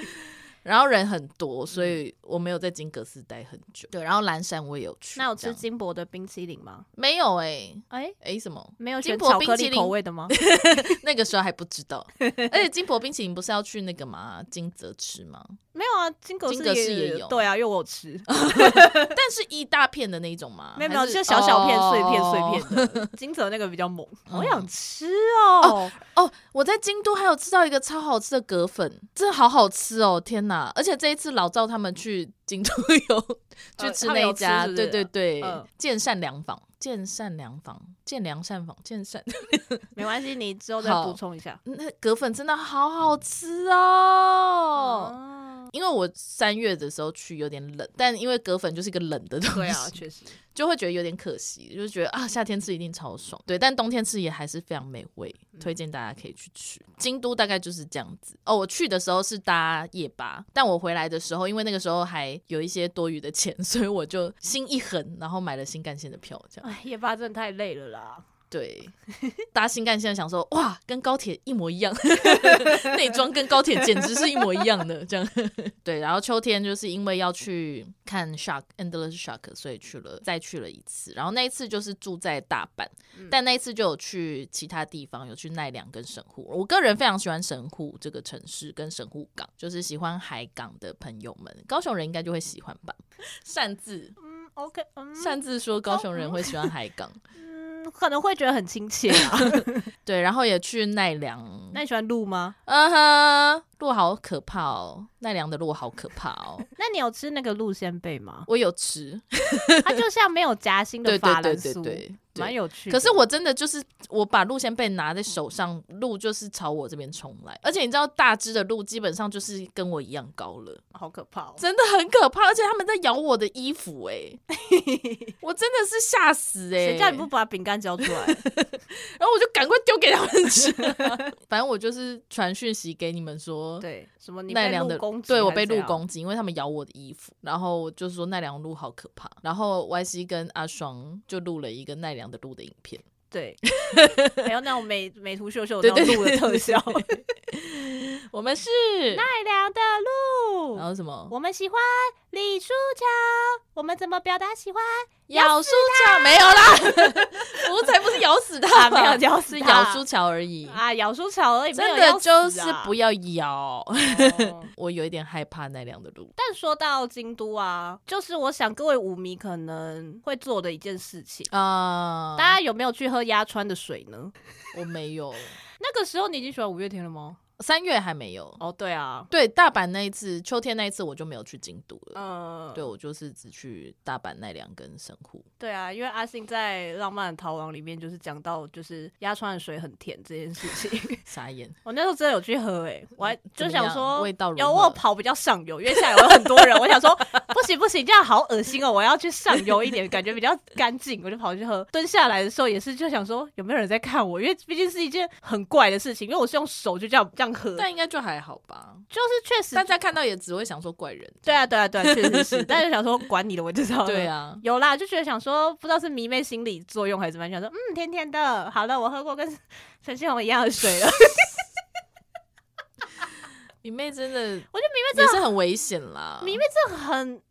然后人很多，所以我没有在金阁寺待很久。对，然后蓝山我也有去。那有吃金箔的冰淇淋吗？没有哎、欸，哎哎、欸、什么？没有金箔冰淇淋口味的吗？那个时候还不知道。而且金箔冰淇淋不是要去那个吗？金泽吃吗？没有啊，金阁寺也，也有。对啊，因为我有吃。但是一大片的那一种吗？没有没有，就小小片、碎片、碎片的。金泽那个比较猛，我想吃哦。哦哦，我在京都还有吃到一个超好吃的葛粉，真的好好吃哦！天哪！而且这一次老赵他们去京都 有去吃那一家，对对对，建善良坊，建善良坊，建良善坊，建善。没关系，你之后再补充一下。那葛粉真的好好吃哦。嗯因为我三月的时候去有点冷，但因为葛粉就是一个冷的东西，对啊，确实就会觉得有点可惜，就是觉得啊，夏天吃一定超爽，对，但冬天吃也还是非常美味，推荐大家可以去吃。嗯、京都大概就是这样子哦。我去的时候是搭夜巴，但我回来的时候，因为那个时候还有一些多余的钱，所以我就心一横，然后买了新干线的票，这样。哎，夜巴真的太累了啦。对，搭新干线想说哇，跟高铁一模一样，内装跟高铁简直是一模一样的这样。对，然后秋天就是因为要去看 Shark Endless Shark，所以去了，再去了一次。然后那一次就是住在大阪，嗯、但那一次就有去其他地方，有去奈良跟神户。我个人非常喜欢神户这个城市跟神户港，就是喜欢海港的朋友们，高雄人应该就会喜欢吧。擅自，嗯，OK，嗯，擅自说高雄人会喜欢海港。可能会觉得很亲切啊，对，然后也去奈良。那你喜欢鹿吗？嗯哼、uh。鹿好可怕哦，奈良的鹿好可怕哦。那你有吃那个鹿仙贝吗？我有吃，它就像没有夹心的法兰酥，蛮有趣。可是我真的就是我把鹿仙贝拿在手上，鹿就是朝我这边冲来，而且你知道大只的鹿基本上就是跟我一样高了，好可怕哦，真的很可怕，而且他们在咬我的衣服，哎，我真的是吓死哎！谁叫你不把饼干交出来？然后我就赶快丢给他们吃，反正我就是传讯息给你们说。对，什么奈良的？对，我被鹿攻击，因为他们咬我的衣服，然后就是说奈良鹿好可怕。然后 Y C 跟阿双就录了一个奈良的录的影片，对，还有那种美美图秀秀那种录的特效。我们是奈良的鹿，然后什么？我们喜欢李书樵。我们怎么表达喜欢？咬书樵没有啦，我才不是咬死他，没有咬死，咬书樵而已啊，咬书樵而已，真的就是不要咬。我有一点害怕奈良的鹿。但说到京都啊，就是我想各位舞迷可能会做的一件事情啊，大家有没有去喝鸭川的水呢？我没有。那个时候你已经喜欢五月天了吗？三月还没有哦，对啊，对大阪那一次，秋天那一次我就没有去京都了。嗯，对我就是只去大阪、奈良跟神户。对啊，因为阿信在《浪漫的逃亡》里面就是讲到，就是鸭川的水很甜这件事情。傻眼，我那时候真的有去喝，哎，我还就想说味道，有我跑比较上游，因为下游有很多人，我想说不行不行，这样好恶心哦，我要去上游一点，感觉比较干净，我就跑去喝。蹲下来的时候也是就想说有没有人在看我，因为毕竟是一件很怪的事情，因为我是用手就这样这样喝，但应该就。还好吧，就是确实，大家看到也只会想说怪人。对啊，对啊，对啊，确实是。但是想说管你的，我就知道。对啊，有啦，就觉得想说，不知道是迷妹心理作用还是怎么样，想说嗯，甜甜的。好了，我喝过跟陈信宏一样的水了。迷妹真的，我觉得迷妹真的也是很危险啦。迷妹真的很。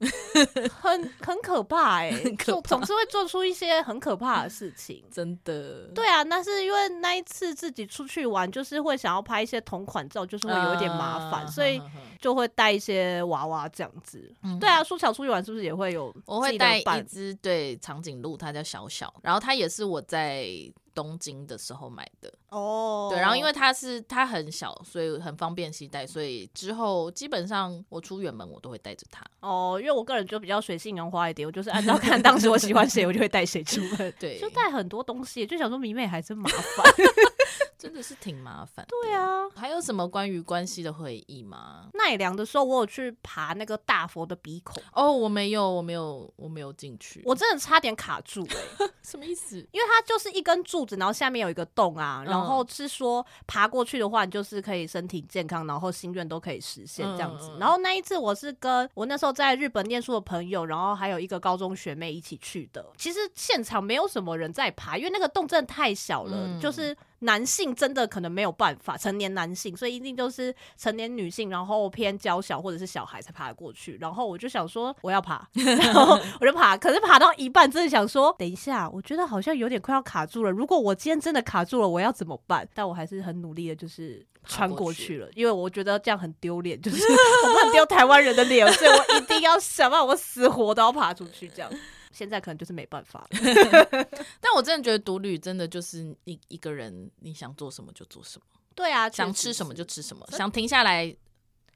很很可怕哎、欸，总总是会做出一些很可怕的事情，真的。对啊，那是因为那一次自己出去玩，就是会想要拍一些同款照，就是会有一点麻烦，uh, 所以就会带一些娃娃这样子。Uh, 对啊，书樵出去玩是不是也会有？我会带一只对长颈鹿，它叫小小，然后它也是我在东京的时候买的哦。对，然后因为它是它很小，所以很方便携带，所以之后基本上我出远门我都会带着它。哦，因为我个人就比较随性杨花一点，我就是按照看当时我喜欢谁，我就会带谁出门。对，就带很多东西，就想说迷妹还真麻烦。真的是挺麻烦。对啊，还有什么关于关系的回忆吗？奈良的时候，我有去爬那个大佛的鼻孔。哦，我没有，我没有，我没有进去。我真的差点卡住哎、欸，什么意思？因为它就是一根柱子，然后下面有一个洞啊，然后是说爬过去的话，你就是可以身体健康，然后心愿都可以实现这样子。然后那一次我是跟我那时候在日本念书的朋友，然后还有一个高中学妹一起去的。其实现场没有什么人在爬，因为那个洞真的太小了，嗯、就是。男性真的可能没有办法，成年男性，所以一定都是成年女性，然后偏娇小或者是小孩才爬得过去。然后我就想说我要爬，然后我就爬，可是爬到一半，真的想说等一下，我觉得好像有点快要卡住了。如果我今天真的卡住了，我要怎么办？但我还是很努力的，就是穿过去了，因为我觉得这样很丢脸，就是我不能丢台湾人的脸，所以我一定要想办法，我死活都要爬出去这样。现在可能就是没办法了，但我真的觉得独旅真的就是你一个人，你想做什么就做什么。对啊，想吃什么就吃什么，想停下来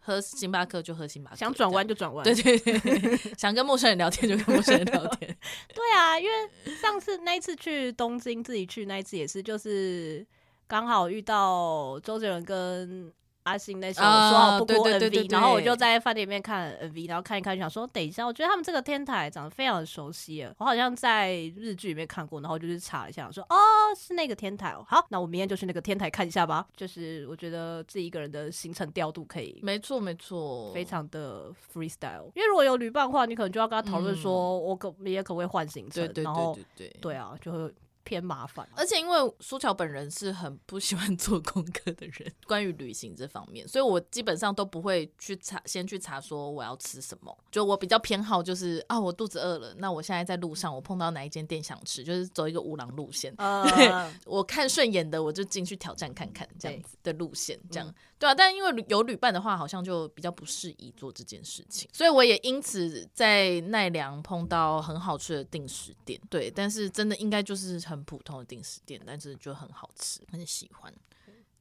喝星巴克就喝星巴克，想转弯就转弯。对对对，想跟陌生人聊天就跟陌生人聊天。对啊，因为上次那一次去东京自己去那一次也是，就是刚好遇到周杰伦跟。阿信那时候说好不播 MV，然后我就在饭店里面看 MV，然后看一看，就想说等一下，我觉得他们这个天台长得非常的熟悉，我好像在日剧里面看过，然后就去查一下，说哦是那个天台哦，好，那我明天就去那个天台看一下吧。就是我觉得自己一个人的行程调度可以，没错没错，非常的 freestyle。因为如果有旅伴的话，你可能就要跟他讨论说，我可明天可不可以换行程，对对对对对，然后对啊，就会。偏麻烦，而且因为苏乔本人是很不喜欢 做功课的人，关于旅行这方面，所以我基本上都不会去查，先去查说我要吃什么。就我比较偏好就是啊，我肚子饿了，那我现在在路上，我碰到哪一间店想吃，就是走一个五郎路线。Uh, 我看顺眼的，我就进去挑战看看这样子的路线，这样。对啊，但因为有旅伴的话，好像就比较不适宜做这件事情，所以我也因此在奈良碰到很好吃的定时店。对，但是真的应该就是很普通的定时店，但是就很好吃，很喜欢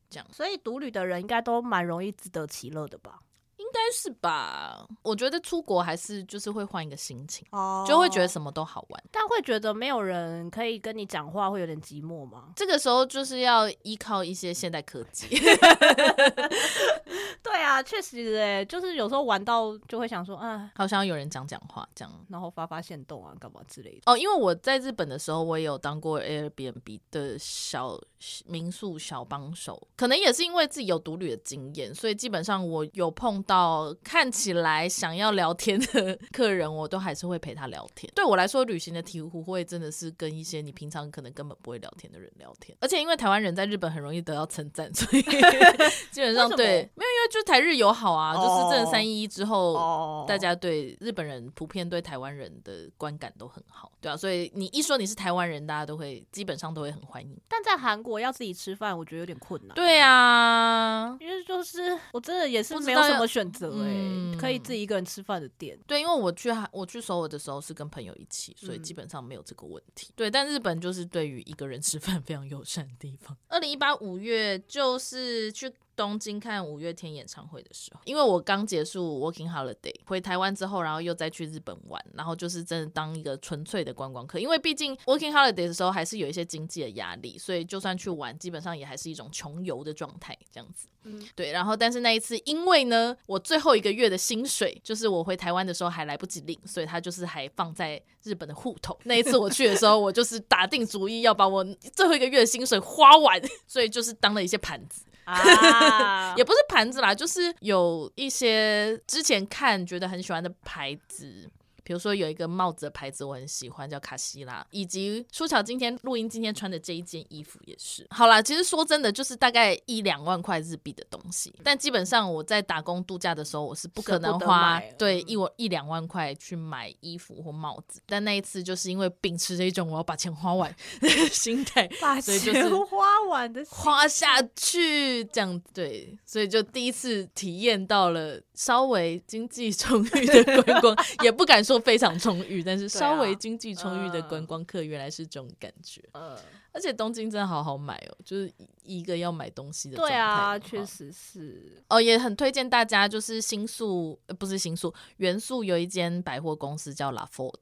这样。所以独旅的人应该都蛮容易自得其乐的吧？应该是吧，我觉得出国还是就是会换一个心情，oh, 就会觉得什么都好玩，但会觉得没有人可以跟你讲话，会有点寂寞吗？这个时候就是要依靠一些现代科技。对啊，确实哎，就是有时候玩到就会想说，啊，好想要有人讲讲话，这样，然后发发现动啊，干嘛之类的。哦，因为我在日本的时候，我也有当过 Airbnb 的小民宿小帮手，可能也是因为自己有独旅的经验，所以基本上我有碰到看起来想要聊天的 客人，我都还是会陪他聊天。对我来说，旅行的体会真的是跟一些你平常可能根本不会聊天的人聊天。而且因为台湾人在日本很容易得到称赞，所以 基本上对，没有因为就台日友好啊，就是这三一一之后，大家对日本人普遍对台湾人的观感都很好，对啊，所以你一说你是台湾人，大家都会基本上都会很欢迎。但在韩国要自己吃饭，我觉得有点困难。对啊，因为就是我真的也是没有什么。选择哎，可以自己一个人吃饭的店。对，因为我去韩我去首尔的时候是跟朋友一起，所以基本上没有这个问题。对，但日本就是对于一个人吃饭非常友善的地方。二零一八五月就是去。东京看五月天演唱会的时候，因为我刚结束 working holiday 回台湾之后，然后又再去日本玩，然后就是真的当一个纯粹的观光客。因为毕竟 working holiday 的时候还是有一些经济的压力，所以就算去玩，基本上也还是一种穷游的状态这样子。嗯，对。然后，但是那一次，因为呢，我最后一个月的薪水就是我回台湾的时候还来不及领，所以他就是还放在日本的户头。那一次我去的时候，我就是打定主意要把我最后一个月的薪水花完，所以就是当了一些盘子。啊，也不是盘子啦，就是有一些之前看觉得很喜欢的牌子。比如说有一个帽子的牌子我很喜欢，叫卡西拉，以及舒巧今天录音今天穿的这一件衣服也是。好啦，其实说真的，就是大概一两万块日币的东西，但基本上我在打工度假的时候，我是不可能花对一我一两万块去买衣服或帽子。但那一次就是因为秉持着一种我要把钱花完 的心态，把钱 花完的花下去这样对，所以就第一次体验到了。稍微经济充裕的观光，也不敢说非常充裕，但是稍微经济充裕的观光客，原来是这种感觉。嗯，而且东京真的好好买哦，就是一个要买东西的。对啊，确实是。哦，也很推荐大家，就是新宿，呃，不是新宿，原宿有一间百货公司叫 La Ford，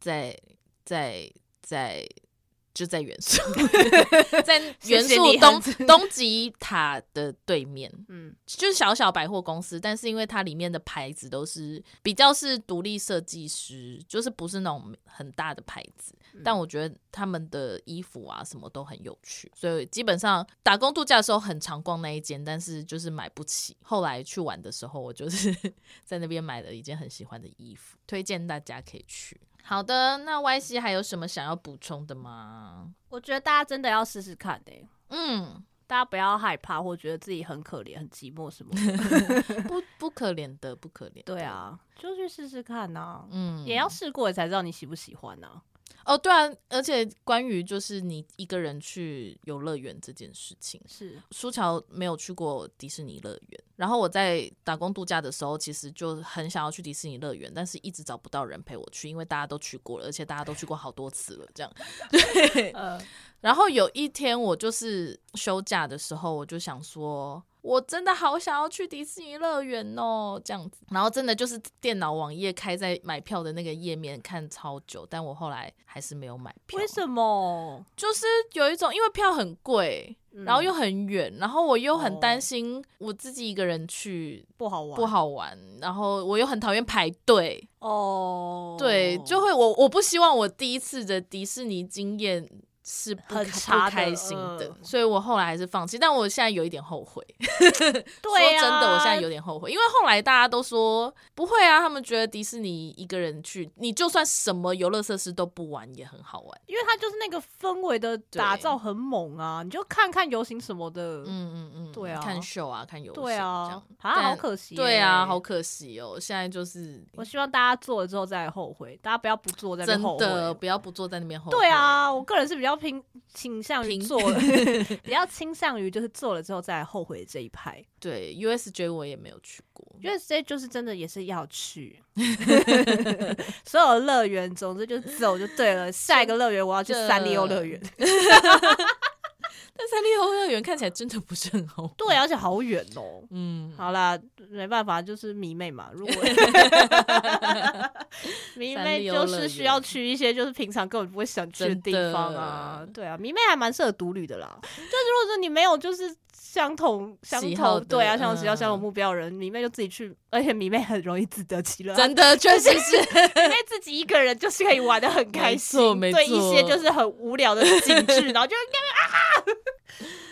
在在在。就在元素，在元素东东极塔的对面，嗯，就是小小百货公司，但是因为它里面的牌子都是比较是独立设计师，就是不是那种很大的牌子，嗯，但我觉得他们的衣服啊什么都很有趣，所以基本上打工度假的时候很常逛那一间，但是就是买不起。后来去玩的时候，我就是 在那边买了一件很喜欢的衣服，推荐大家可以去。好的，那 Y C 还有什么想要补充的吗？我觉得大家真的要试试看的、欸，嗯，大家不要害怕或觉得自己很可怜、很寂寞什么的，不不可怜的，不可怜。对啊，就去试试看呐、啊，嗯，也要试过才知道你喜不喜欢呐、啊。哦，对啊，而且关于就是你一个人去游乐园这件事情，是苏乔没有去过迪士尼乐园，然后我在打工度假的时候，其实就很想要去迪士尼乐园，但是一直找不到人陪我去，因为大家都去过了，而且大家都去过好多次了，这样。对，呃，然后有一天我就是休假的时候，我就想说。我真的好想要去迪士尼乐园哦，这样子，然后真的就是电脑网页开在买票的那个页面看超久，但我后来还是没有买票。为什么？就是有一种因为票很贵，然后又很远，然后我又很担心我自己一个人去不好玩，不好玩，然后我又很讨厌排队哦，对，就会我我不希望我第一次的迪士尼经验。是不很差开心的，呃，所以我后来还是放弃。但我现在有一点后悔。对啊，说真的，我现在有点后悔，因为后来大家都说不会啊，他们觉得迪士尼一个人去，你就算什么游乐设施都不玩也很好玩，因为它就是那个氛围的打造很猛啊。你就看看游行什么的，嗯嗯嗯，对啊，看秀啊，看游行，对啊，啊，好可惜，对啊，好可惜哦。现在就是，我希望大家做了之后再后悔，大家不要不做在真的不要不做在那边后悔。对啊，我个人是比较。倾倾向于做了，比较倾向于就是做了之后再后悔这一派。对，USJ 我也没有去过，USJ 就是真的也是要去，所有乐园，总之就走就对了。下一个乐园我要去三丽鸥乐园。但三丽鸥乐园看起来真的不是很好，对，而且好远哦。嗯，好啦，没办法，就是迷妹嘛。如果 迷妹就是需要去一些就是平常根本不会想去的地方啊。对啊，迷妹还蛮适合独旅的啦。就是如果说你没有就是相同相同对啊，相同喜好相同目标的人，迷妹就自己去，而且迷妹很容易自得其乐。真的，确实是，因为自己一个人就是可以玩的很开心，对一些就是很无聊的景致，然后就 啊。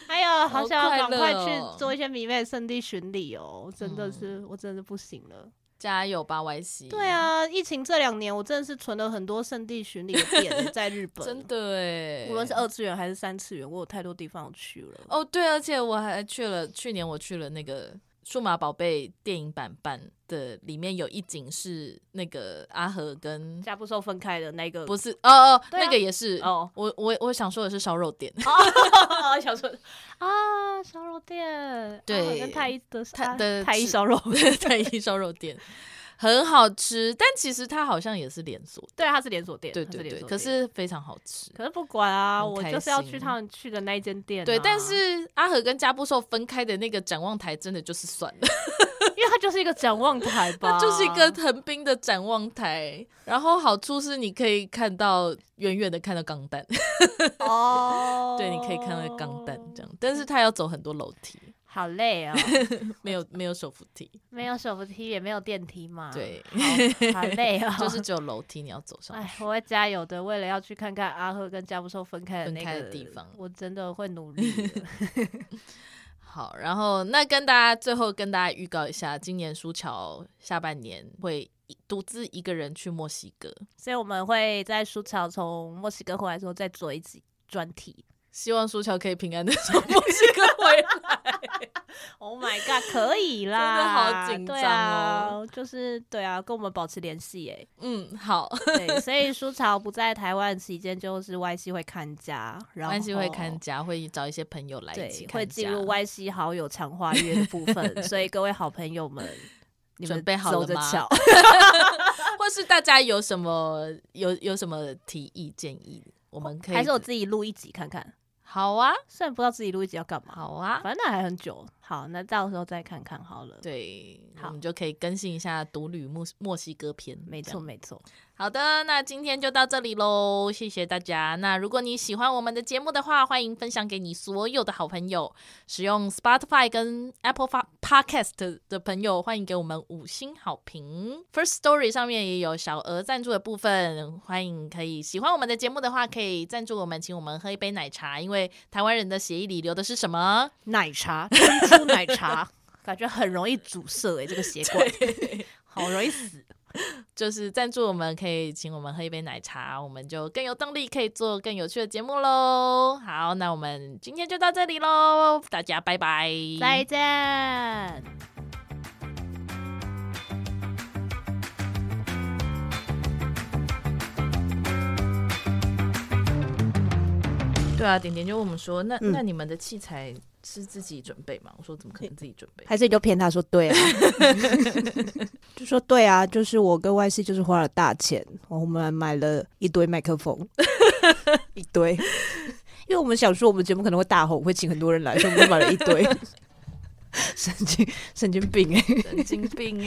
哎呀，好想要赶快去做一些迷妹圣地巡礼哦！真的是，我真的不行了，加油吧，Y C！对啊，疫情这两年，我真的是存了很多圣地巡礼的点 在日本，真的哎，无论是二次元还是三次元，我有太多地方去了。哦，对，而且我还去了，去年我去了那个。数码宝贝电影版版的里面有一景是那个阿和跟加布兽分开的那个，不是哦哦，那个也是哦。我我我想说的是烧肉店，想说啊烧肉店，对，跟太一的太的太一烧肉 太一烧肉店。很好吃，但其实它好像也是连锁，对，它是连锁店，对对对，可是非常好吃。可是不管啊，我就是要去他们去的那一间店。对，但是阿和跟加布兽分开的那个展望台，真的就是算了，因为它就是一个展望台吧，它就是一个横滨的展望台。然后好处是你可以看到远远的看到钢弹，哦，对，你可以看到钢弹这样，但是它要走很多楼梯。好累哦，没有没有手扶梯，没有手扶梯，也没有电梯嘛。对，好累哦，就是只有楼梯，你要走上我会加油的，为了要去看看阿赫跟加布兽分开的那个地方，我真的会努力。好，然后那跟大家最后跟大家预告一下，今年苏乔下半年会独自一个人去墨西哥，所以我们会在苏乔从墨西哥回来之后再做一集专题。希望苏乔可以平安的从墨西哥回来。Oh my god，可以啦！真的好紧张哦。啊、就是对啊，跟我们保持联系哎。嗯，好。对，所以苏乔不在台湾期间，就是 Y C 会看家，然后 Y C 会看家，会找一些朋友来一起看家，会进入 Y C 好友强化约的部分。所以各位好朋友们。你们准备好了吗 或是大家有什么有有什么提议建议，我们可以还是我自己录一集看看。好啊，虽然不知道自己录一集要干嘛，好啊，反正那还很久。好，那到时候再看看好了。对，好我们就可以更新一下独旅墨墨西哥篇。没错，没错。好的，那今天就到这里喽，谢谢大家。那如果你喜欢我们的节目的话，欢迎分享给你所有的好朋友。使用 Spotify 跟 Apple Podcast 的朋友，欢迎给我们五星好评。First Story 上面也有小额赞助的部分，欢迎可以喜欢我们的节目的话，可以赞助我们，请我们喝一杯奶茶。因为台湾人的协议里留的是什么？奶茶，珍珠奶茶，感觉很容易阻塞诶、欸，这个血管好容易死。就是赞助我们，可以请我们喝一杯奶茶，我们就更有动力，可以做更有趣的节目喽。好，那我们今天就到这里喽，大家拜拜，再见。对啊，点点就问我们说，那、嗯、那你们的器材是自己准备吗？我说怎么可能自己准备？还是你就骗他说对啊？就说对啊，就是我跟 Y C 就是花了大钱，我们买了一堆麦克风，一堆，因为我们想说我们节目可能会大红，会请很多人来，所以我们就买了一堆。神经神经病哎、欸，神经病、欸。